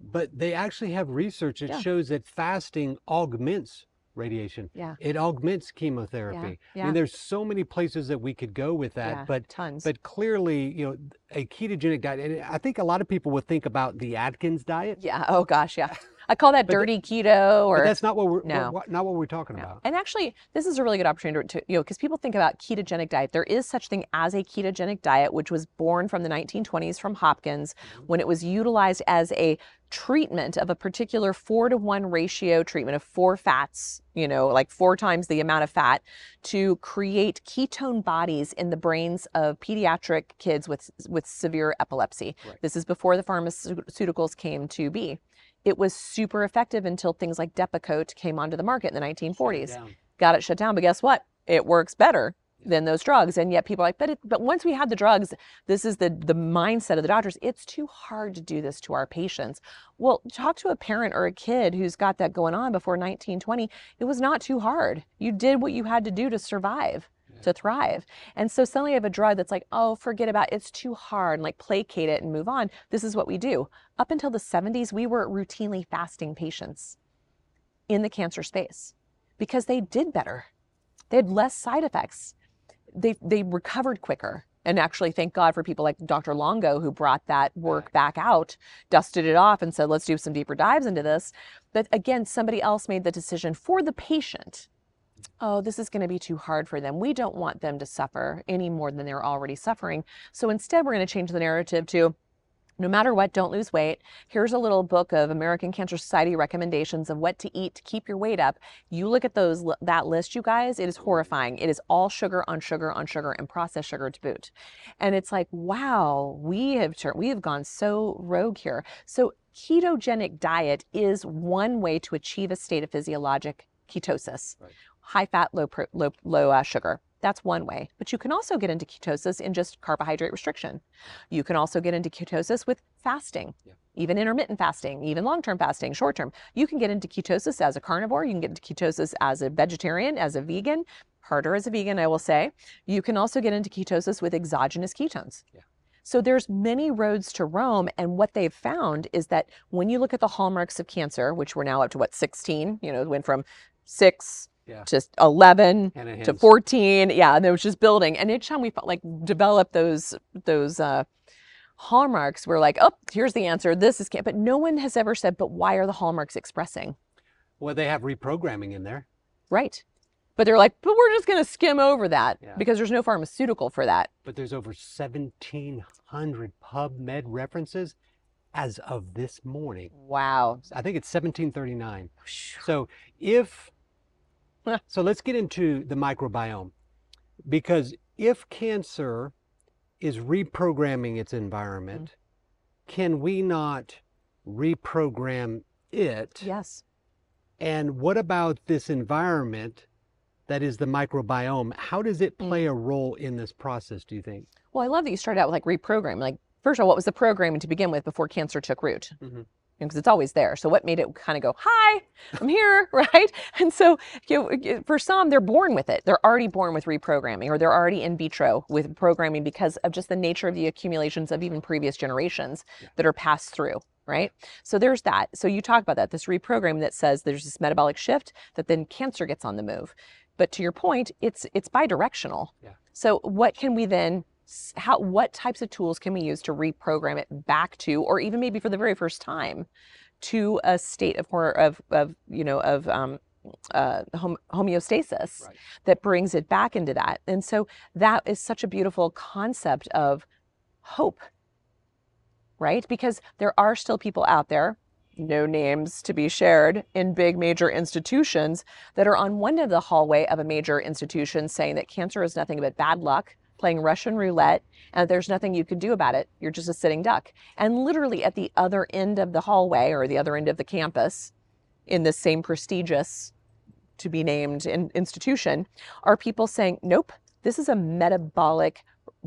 B: But they actually have research that
A: Yeah.
B: shows that fasting augments radiation.
A: Yeah.
B: It augments chemotherapy. I
A: yeah.
B: mean, there's so many places that we could go with that,
A: yeah,
B: but
A: tons.
B: but clearly, you know, a ketogenic diet, and I think a lot of people would think about the Atkins diet,
A: yeah. Oh gosh. Yeah. I call that
B: But the-
A: dirty keto or
B: but that's not what we're
A: No.
B: what- not what we're talking
A: No.
B: about.
A: And actually, this is a really good opportunity to, you know, because people think about ketogenic diet. There is such thing as a ketogenic diet, which was born from the 1920s from Hopkins mm-hmm. when it was utilized as a treatment of a particular four to one ratio treatment of four fats, you know, like four times the amount of fat to create ketone bodies in the brains of pediatric kids with, with severe epilepsy.
B: Right.
A: This is before the pharmaceuticals came to be. It was super effective until things like Depakote came onto the market in the 1940s
B: Down.
A: got it shut down. But guess what? It works better than those drugs. And yet people are like, but it, but once we had the drugs, this is the the mindset of the doctors. It's too hard to do this to our patients. Well, talk to a parent or a kid who's got that going on before 1920. It was not too hard. You did what you had to do to survive. To thrive. And so suddenly you have a drug that's like, oh, forget about it. it's too hard, and like placate it and move on. This is what we do. Up until the 70s, we were routinely fasting patients in the cancer space because they did better. They had less side effects. They they recovered quicker. And actually, thank God for people like Dr. Longo who brought that work back out, dusted it off, and said, let's do some deeper dives into this. But again, somebody else made the decision for the patient. Oh, this is going to be too hard for them. We don't want them to suffer any more than they're already suffering. So instead, we're going to change the narrative to no matter what, don't lose weight. Here's a little book of American Cancer Society recommendations of what to eat to keep your weight up. You look at those that list, you guys, it is horrifying. It is all sugar on sugar on sugar and processed sugar to boot. And it's like, wow, we have turned we have gone so rogue here. So ketogenic diet is one way to achieve a state of physiologic ketosis.
B: Right.
A: High fat, low pro, low low uh, sugar. That's one way. But you can also get into ketosis in just carbohydrate restriction. You can also get into ketosis with fasting,
B: Yeah.
A: even intermittent fasting, even long term fasting, short term. You can get into ketosis as a carnivore. You can get into ketosis as a vegetarian, as a vegan, harder as a vegan, I will say. You can also get into ketosis with exogenous ketones.
B: Yeah.
A: So there's many roads to Rome and what they've found is that when you look at the hallmarks of cancer, which we're now up to what 16, you know, went from 6
B: Yeah.
A: to 11 to 14 yeah and it was just building and each time we felt like developed those those uh hallmarks we're like oh here's the answer this is but no one has ever said but why are the hallmarks expressing
B: Well, they have reprogramming in there.
A: right but they're like but we're just going to skim over that
B: Yeah.
A: because there's no pharmaceutical for that
B: but there's over 1,700 PubMed references as of this morning.
A: wow
B: I think it's 1739. So if. So let's get into the microbiome because if cancer is reprogramming its environment, can we not reprogram it?
A: yes
B: And what about this environment that is the microbiome? How does it
A: Mm.
B: play a role in this process, do you think?
A: well i love that you started out with like reprogram like first of all what was the programming to begin with before cancer took root
B: Mhm.
A: Because it's always there. So what made it kind of go, "Hi, I'm here," right? And so you know, for some, they're born with it. They're already born with reprogramming, or they're already in vitro with programming because of just the nature of the accumulations of even previous generations
B: Yeah.
A: that are passed through. Right. So there's that. So you talk about that, this reprogramming that says there's this metabolic shift that then cancer gets on the move. But to your point, it's it's bidirectional.
B: Yeah.
A: So what can we then how what types of tools can we use to reprogram it back to or even maybe for the very first time to a state of horror of of you know of um uh, hom- homeostasis
B: Right.
A: that brings it back into that and so that is such a beautiful concept of hope right because there are still people out there no names to be shared in big major institutions that are on one end of the hallway of a major institution saying that cancer is nothing but bad luck playing russian roulette and there's nothing you can do about it. You're just a sitting duck. And literally at the other end of the hallway or the other end of the campus in the same prestigious to be named in, institution are people saying nope this is a metabolic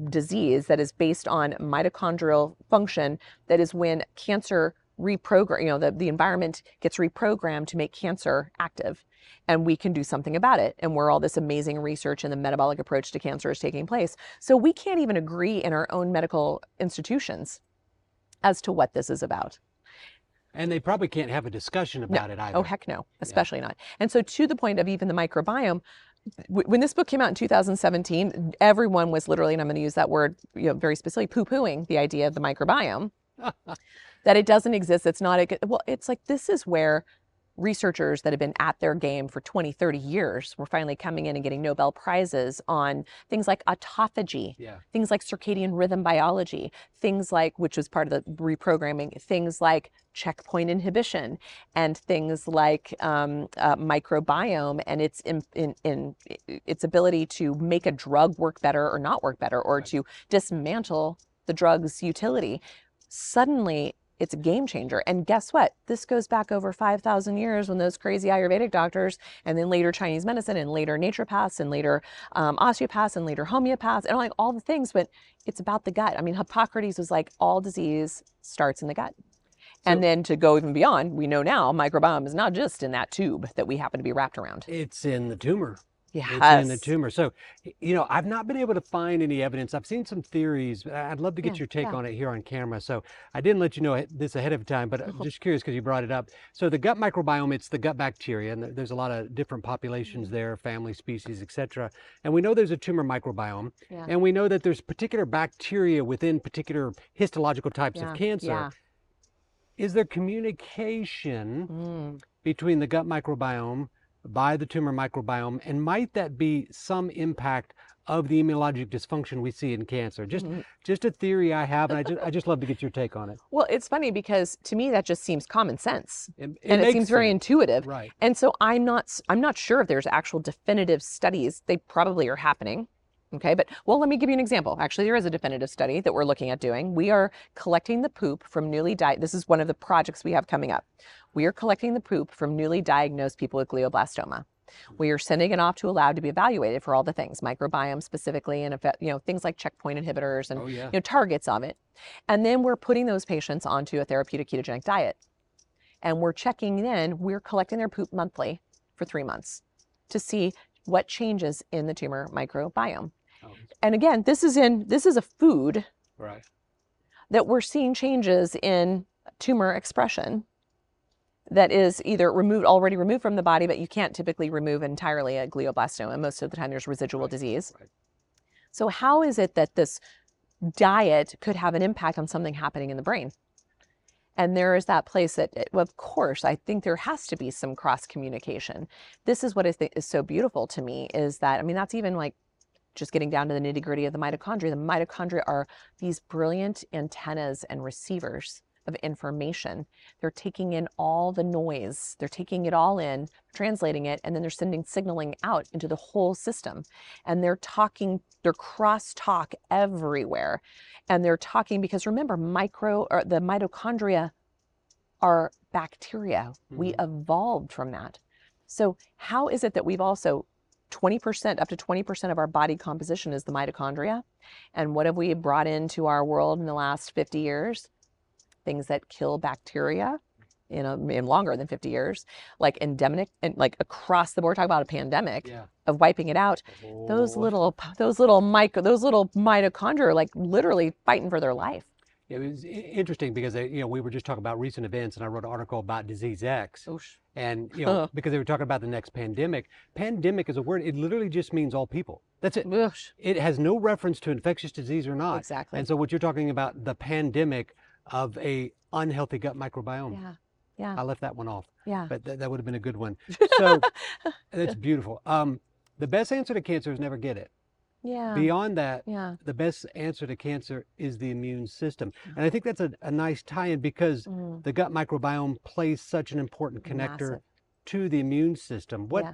A: disease that is based on mitochondrial function that is when cancer reprogram you know the, the environment gets reprogrammed to make cancer active and we can do something about it. And where all this amazing research and the metabolic approach to cancer is taking place. So we can't even agree in our own medical institutions as to what this is about.
B: And they probably can't have a discussion about it oh, either.
A: Oh, heck no, especially not. And so, to the point of even the microbiome, when this book came out in 2017, everyone was literally, and I'm going to use that word you know, very specifically, poo pooing the idea of the microbiome, that it doesn't exist. It's not a good, well, it's like this is where researchers that have been at their game for 20, 30 years were finally coming in and getting Nobel Prizes on things like autophagy,
B: Yeah.
A: things like circadian rhythm biology, things like, which was part of the reprogramming, things like checkpoint inhibition, and things like um, uh, microbiome and its in, in, in its ability to make a drug work better or not work better, or
B: Right.
A: to dismantle the drug's utility. Suddenly, it's a game changer. And guess what? This goes back over 5,000 years when those crazy Ayurvedic doctors, and then later Chinese medicine, and later naturopaths, and later um, osteopaths, and later homeopaths, and like all the things. But it's about the gut. I mean, Hippocrates was like, all disease starts in the gut. and
B: So-
A: then to go even beyond, we know now microbiome is not just in that tube that we happen to be wrapped around.
B: It's in the tumor. It's in the tumor. So, you know, I've not been able to find any evidence. I've seen some theories. but I'd love to get
A: Yeah,
B: your take
A: yeah.
B: on it here on camera. So, I didn't let you know this ahead of time, but I'm
A: Oh.
B: just curious because you brought it up. So, the gut microbiome, it's the gut bacteria, and there's a lot of different
A: Mm-hmm.
B: populations there, family, species, etc. And we know there's a tumor microbiome,
A: Yeah.
B: and we know that there's particular bacteria within particular histological types of cancer. Is there communication?
A: Mm.
B: between the gut microbiome by the tumor microbiome and might that be some impact of the immunologic dysfunction we see in cancer just
A: Mhm.
B: just a theory i have and i just i just love to get your take on it
A: Well, it's funny because to me that just seems common sense,
B: it,
A: and it seems very intuitive.
B: right
A: And so I'm not I'm not sure if there's actual definitive studies. They probably are happening. Okay, but well, let me give you an example. Actually, there is a definitive study that we're looking at doing. We are collecting the poop from newly diagnosed. This is one of the projects we have coming up. We are collecting the poop from newly diagnosed people with glioblastoma. Hmm. We are sending it off to a lab to be evaluated for all the things, microbiome specifically, and you know things like checkpoint inhibitors and
B: oh yeah.
A: you know targets of it. And then we're putting those patients onto a therapeutic ketogenic diet. And we're checking in we're collecting their poop monthly for three months to see what changes in the tumor microbiome.
B: Oh,
A: and again this is in this is a food
B: right.
A: that we're seeing changes in tumor expression that is either removed already removed from the body but you can't typically remove entirely a glioblastoma. Most of the time there's residual
B: Right,
A: disease.
B: right.
A: so how is it that this diet could have an impact on something happening in the brain? And there is that place that eh, well, of course i think there has to be some cross communication this is what i think is so beautiful to me is that i mean that's even like just getting down to the nitty gritty of the mitochondria. The mitochondria are these brilliant antennas and receivers of information. They're taking in all the noise. They're taking it all in translating it and then they're sending signaling out into the whole system. And they're talking they're cross talk everywhere. And they're talking because remember micro or the mitochondria are bacteria. We mm-hmm. evolved from that. So how is it that we've also 20% up to 20% of our body composition is the mitochondria? And what have we brought into our world in the last 50 years things that kill bacteria in, a, in longer than 50 years like endemic and like across the board talk about a pandemic
B: yeah.
A: of wiping it out those
B: Oh,
A: little those little micro those little mitochondria are like literally fighting for their life.
B: It was interesting because they, you know we were just talking about recent events and i wrote an article about disease x. Oh, and you know because they were talking about the next pandemic. Pandemic is a word it literally just means all people. That's it.
A: Ugh.
B: it has no reference to infectious disease or not.
A: Exactly.
B: And so what you're talking about, the pandemic of a unhealthy gut microbiome.
A: yeah yeah
B: I left that one off,
A: yeah
B: but th- that would have been a good one. So that's beautiful. Um, the best answer to cancer is never get it.
A: yeah
B: Beyond that,
A: yeah
B: the best answer to cancer is the immune system. And I think that's a, a nice tie-in because
A: Mm,
B: the gut microbiome plays such an important connector
A: massive.
B: to the immune system. What
A: Yeah.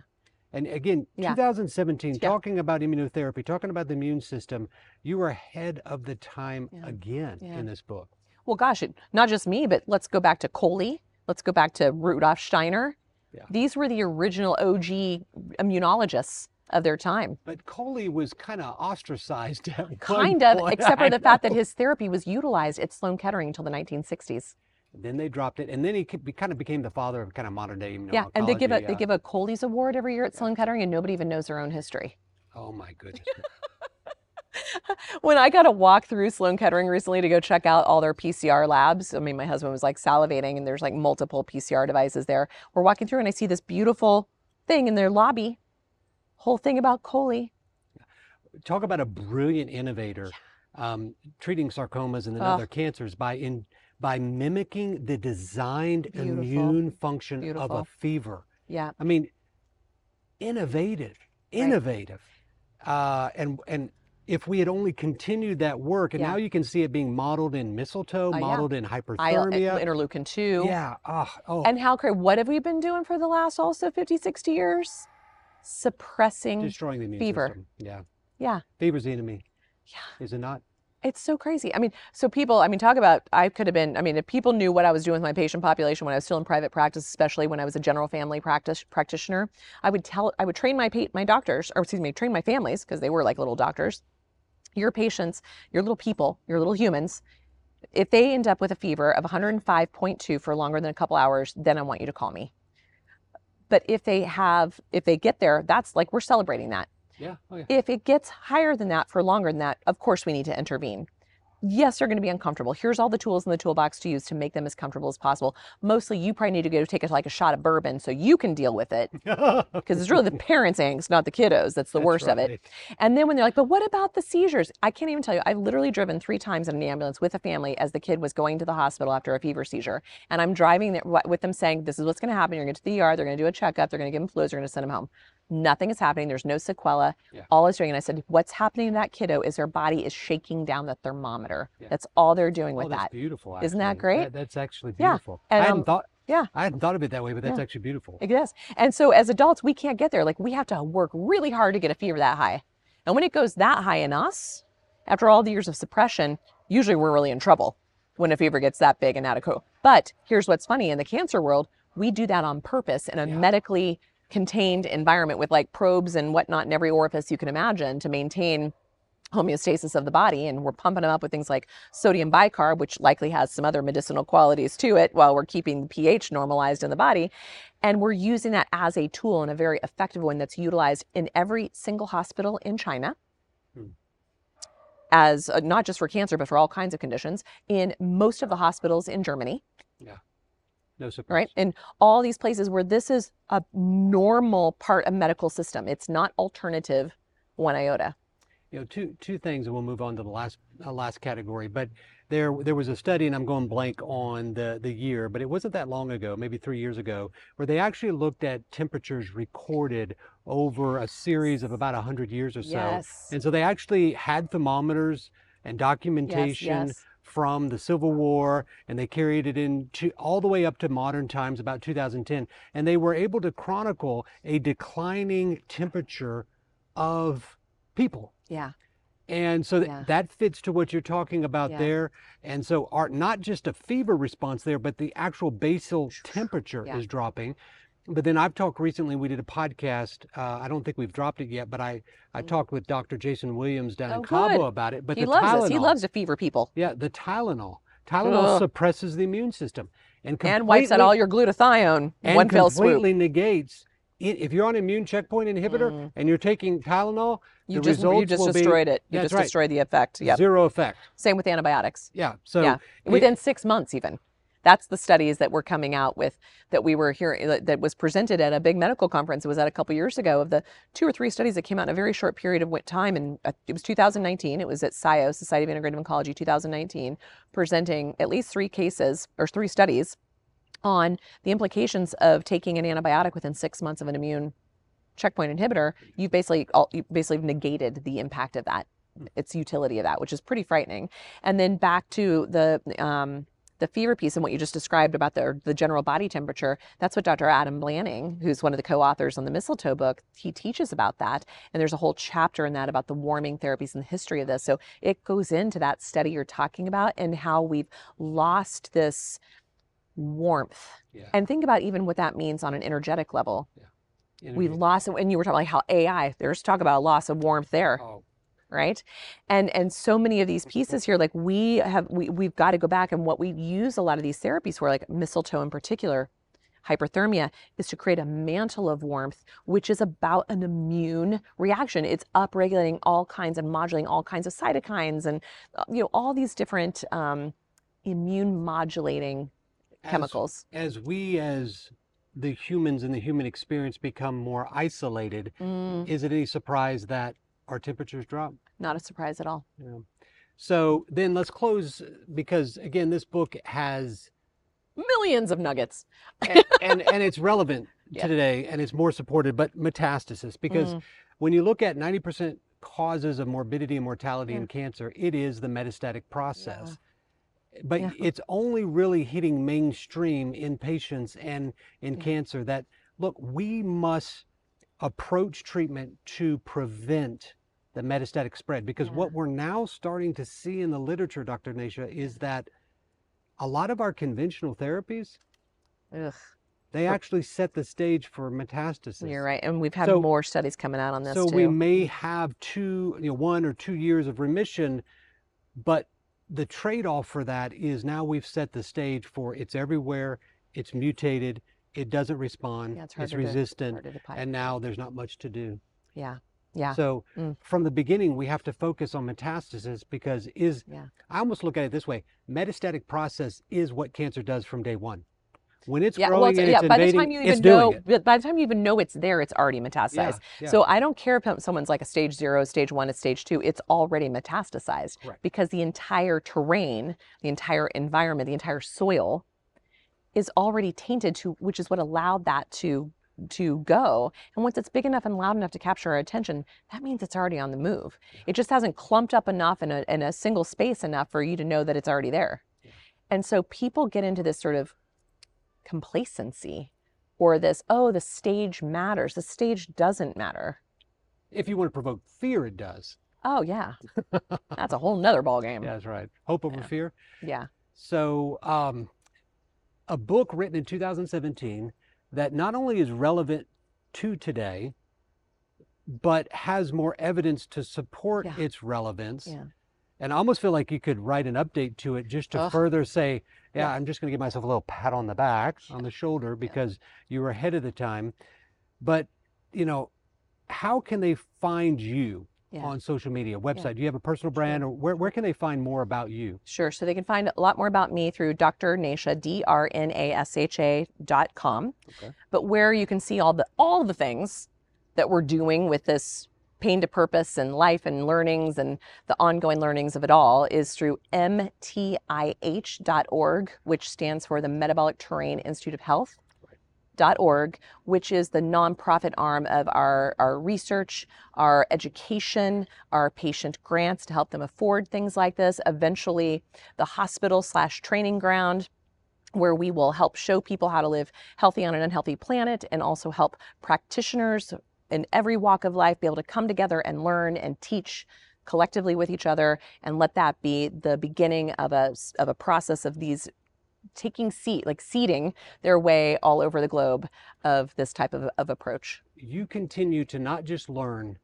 B: and again,
A: Yeah.
B: 2017,
A: Yeah.
B: talking about immunotherapy, talking about the immune system, you are ahead of the time again in this book.
A: Well gosh it, not just me but let's go back to coley let's go back to rudolf steiner.
B: Yeah.
A: these were the original og immunologists of their time.
B: But Coley was kind of ostracized
A: kind of
B: point,
A: except for
B: I
A: the fact that his therapy was utilized at sloan kettering until the 1960s
B: Then they dropped it, and then he kind of became the father of kind of modern day
A: yeah and they give a they
B: uh,
A: give a coley's award every year at sloan kettering and nobody even knows their own history.
B: Oh my goodness!
A: When I got to walk through Sloan Kettering recently to go check out all their PCR labs, I mean, my husband was like salivating, and there's like multiple PCR devices there. We're walking through, and I see this beautiful thing in their lobby, whole thing about Coley.
B: Talk about a brilliant innovator, um, treating sarcomas and then
A: Ugh.
B: other cancers by in by mimicking the designed
A: Beautiful.
B: immune function of a fever.
A: Yeah,
B: I mean, innovative, innovative, uh, and and if we had only continued that work, and
A: Yeah.
B: now you can see it being modeled in mistletoe,
A: Uh, yeah.
B: modeled in
A: I,
B: hyperthermia.
A: interleukin 2.
B: yeah. Oh, oh.
A: And how crazy, what have we been doing for the last also 50, 60 years? Suppressing.
B: destroying the immune
A: fever.
B: system. Yeah.
A: Yeah.
B: Fever's the enemy.
A: Yeah.
B: Is it not?
A: It's so crazy. I mean, so people, I mean, talk about, I could have been, I mean, if people knew what I was doing with my patient population when I was still in private practice, especially when I was a general family practice practitioner, I would tell, I would train my my doctors, or excuse me, train my families because they were like little doctors. Your patients, your little people, your little humans, if they end up with a fever of 105.2 for longer than a couple hours, then I want you to call me. But if they have, if they get there, that's like we're celebrating that.
B: Yeah. Oh, yeah.
A: If it gets higher than that for longer than that, of course we need to intervene. Yes, they're going to be uncomfortable. Here's all the tools in the toolbox to use to make them as comfortable as possible. Mostly, you probably need to go take a, like a shot of bourbon so you can deal with it because it's really the parents' angst, not the kiddos. That's the
B: That's
A: worst of it. And then when they're like, but what about the seizures? I can't even tell you. I've literally driven three times in an ambulance with a family as the kid was going to the hospital after a fever seizure. And I'm driving there with them saying, this is what's going to happen. You're going to get to the ER. They're going to do a checkup. They're going to give them fluids. They're going to send them home. Nothing is happening. There's no sequela.
B: Yeah.
A: All is doing. And I said, what's happening to that kiddo is their body is shaking down the thermometer.
B: Yeah.
A: That's all they're doing with
B: oh, that's
A: that.
B: beautiful.
A: Isn't that
B: actually.
A: great?
B: that's actually beautiful. Yeah.
A: And,
B: I hadn't
A: um,
B: thought.
A: yeah.
B: I hadn't thought of it that way, but that's
A: Yeah.
B: actually beautiful.
A: It is. And so as adults, we can't get there. Like we have to work really hard to get a fever that high. And when it goes that high in us, after all the years of suppression, usually we're really in trouble when a fever gets that big and out of control. But here's what's funny in the cancer world, we do that on purpose in a
B: Yeah.
A: medically contained environment with like probes and whatnot in every orifice you can imagine to maintain homeostasis of the body and we're pumping them up with things like sodium bicarb which likely has some other medicinal qualities to it while we're keeping the ph normalized in the body and we're using that as a tool and a very effective one that's utilized in every single hospital in china
B: Hmm.
A: as uh, not just for cancer but for all kinds of conditions in most of the hospitals in germany
B: No surprise.
A: right And all these places where this is a normal part of medical system it's not alternative one iota
B: you know two two things and we'll move on to the last uh, last category but there there was a study and i'm going blank on the the year but it wasn't that long ago maybe three years ago where they actually looked at temperatures recorded over a series of about 100 years or so
A: yes
B: and so they actually had thermometers and documentation
A: yes, yes.
B: From the Civil War, and they carried it into all the way up to modern times, about 2010, and they were able to chronicle a declining temperature of people.
A: yeah
B: And so th-
A: Yeah.
B: that fits to what you're talking about
A: Yeah.
B: there. And so, our, not just a fever response there, but the actual basal temperature
A: Yeah.
B: is dropping. But then I've talked recently, we did a podcast. Uh, I don't think we've dropped it yet, but I, I
A: Mm.
B: talked with Dr. Jason Williams down
A: Oh,
B: in Cabo
A: good.
B: about it. But
A: he
B: the
A: loves
B: Tylenol,
A: this. He loves to fever people
B: yeah, the Tylenol. Tylenol
A: Ugh.
B: suppresses the immune system and
A: and wipes out all your glutathione
B: and
A: one fell swoop.
B: completely negates. i- If you're on immune checkpoint inhibitor
A: Mm.
B: and you're taking Tylenol,
A: You
B: the
A: just you just
B: will be
A: destroyed it. You just
B: right.
A: destroyed the effect. Yep.
B: zero effect.
A: Same with antibiotics.
B: Yeah. So
A: Yeah.
B: it-
A: Within six months, even. That's the studies that were coming out with that we were that- that was presented at a big medical conference. It was at a couple years ago of the two or three studies that came out in a very short period of time. And uh, it was 2019. It was at SIO, Society of Integrative Oncology, 2019, presenting at least three cases or three studies on the implications of taking an antibiotic within six months of an immune checkpoint inhibitor. You've basically you basically negated the impact of that, its utility of that, which is pretty frightening. And then back to the um, the fever piece and what you just described about the the general body temperature. That's what Dr. Adam Blanning, who's one of the co-authors on the Mistletoe book, he teaches about that. And there's a whole chapter in that about the warming therapies and the history of this. So it goes into that study you're talking about and how we've lost this warmth.
B: Yeah.
A: And think about even what that means on an energetic level. Yeah.
B: We've
A: lost, and you were talking like how AI. There's talk about a loss of warmth there
B: Oh,
A: right? And and so many of these pieces here like we have we, we've got to go back and what we use a lot of these therapies for like mistletoe in particular hyperthermia is to create a mantle of warmth which is about an immune reaction. It's upregulating all kinds and modulating all kinds of cytokines and uh, you know all these different um, immune modulating chemicals.
B: As we, as the humans in the human experience, become more isolated,
A: Mm,
B: is it any surprise that our temperatures drop?
A: not a surprise at all
B: Yeah. So then let's close because again, this book has
A: millions of nuggets
B: and, and, and it's relevant
A: Yeah.
B: to today and it's more supported, but metastasis because
A: Mm,
B: when you look at 90% causes of morbidity and mortality
A: Yeah.
B: in cancer, it is the metastatic process. But
A: Yeah.
B: it's only really hitting mainstream in patients and in
A: Yeah.
B: cancer that, look, we must approach treatment to prevent the metastatic spread because
A: Yeah.
B: what we're now starting to see in the literature, Dr. Nasha, is that a lot of our conventional therapies,
A: ugh,
B: they actually set the stage for metastasis.
A: you're right and we've had
B: So-
A: more studies coming out on this
B: So
A: too
B: we may have two, you know, one or two years of remission, but the trade-off for that is now we've set the stage for it's everywhere, it's mutated, it doesn't respond,
A: Yeah, it's
B: it's, resistant,
A: to
B: and now there's not much to do.
A: yeah. Yeah.
B: So
A: Mm.
B: from the beginning, we have to focus on metastasis because is
A: Yeah.
B: I almost look at it this way: metastatic process is what cancer does from day one. When it's
A: yeah,
B: growing
A: well, it's,
B: and
A: yeah.
B: it's
A: By the time you even know,
B: it.
A: by the time you even know it's there, it's already metastasized.
B: Yeah, yeah.
A: So I don't care if someone's like a stage zero, stage one, a stage two. It's already metastasized
B: Correct.
A: because the entire terrain, the entire environment, the entire soil is already tainted to, which is what allowed that to to go. And once it's big enough and loud enough to capture our attention, that means it's already on the move. It just hasn't clumped up enough in a in a single space enough for you to know that it's already there. And so people get into this sort of complacency or this, oh, the stage matters. The stage doesn't matter.
B: if you want to provoke fear, it does.
A: Oh yeah. That's a whole nother ballgame.
B: Yeah, that's right. Hope over
A: Yeah.
B: fear.
A: Yeah.
B: So, um, a book written in 2017 that not only is relevant to today, but has more evidence to support
A: Yeah.
B: its relevance.
A: Yeah.
B: And I almost feel like you could write an update to it just to further say, yeah,
A: Yeah.
B: I'm just going to give myself a little pat on the back, on the shoulder, because you were ahead of the time. But, you know, how can they find you
A: Yeah.
B: on social media, website? Do you have a personal brand, or where, where can they find more about you?
A: Sure. So they can find a lot more about me through Dr. Nasha, D R N A S H A dot com.
B: Okay.
A: But where you can see all the all the things that we're doing with this pain to purpose and life and learnings and the ongoing learnings of it all is through mtih.org, which stands for the Metabolic Terrain Institute of Health. Org, which is the nonprofit arm of our, our research, our education, our patient grants to help them afford things like this. Eventually, the hospital slash training ground where we will help show people how to live healthy on an unhealthy planet and also help practitioners in every walk of life be able to come together and learn and teach collectively with each other and let that be the beginning of a of a process of these taking seat like seeding their way all over the globe of this type of, of approach
B: you continue to not just learn,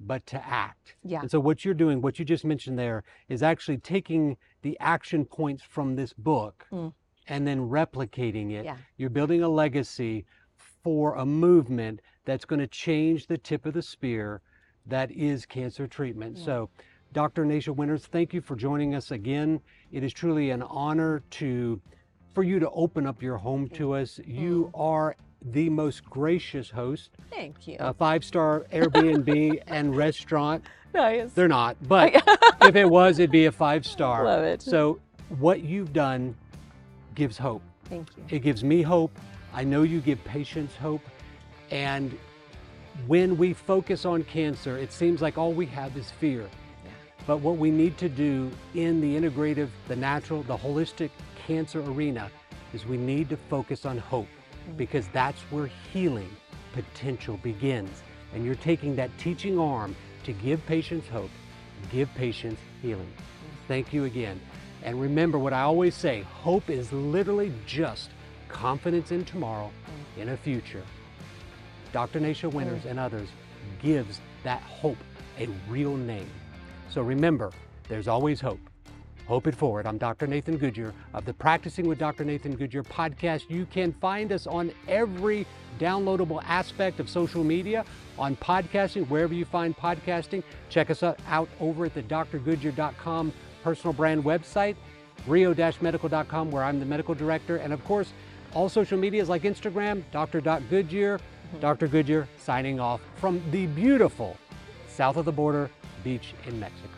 B: but to act.
A: yeah
B: And so, what you're doing, what you just mentioned there, is actually taking the action points from this book
A: Mm.
B: and then replicating it.
A: Yeah.
B: You're building a legacy for a movement that's going to change the tip of the spear that is cancer treatment.
A: Yeah.
B: So, Dr. Nasha Winters, thank you for joining us again. It is truly an honor to for you to open up your home to us. You mm. are the most gracious host
A: thank you
B: a five star Airbnb and restaurant.
A: nice
B: They're not, but if it was, it'd be a five star.
A: love it
B: So, what you've done gives hope.
A: thank you
B: It gives me hope. I know you give patients hope. And when we focus on cancer, it seems like all we have is fear.
A: Yeah.
B: But what we need to do in the integrative, the natural, the holistic cancer arena is we need to focus on hope mm. because that's where healing potential begins. And you're taking that teaching arm to give patients hope, give patients healing. Mm. Thank you again. And remember what I always say hope is literally just confidence in tomorrow, mm. in a future. Dr. Nasha Winters and others gives that hope a real name. So remember, there's always hope. Hope it forward. I'm Dr. Nathan Goodyear of the Practicing with Dr. Nathan Goodyear podcast. You can find us on every downloadable aspect of social media, on podcasting, wherever you find podcasting. Check us out over at the drgoodyear.com personal brand website, brio-medical.com, where I'm the medical director, and of course, all social medias like Instagram, Dr..Goodyear, mm-hmm. Dr. Goodyear signing off from the beautiful south of the border beach in Mexico.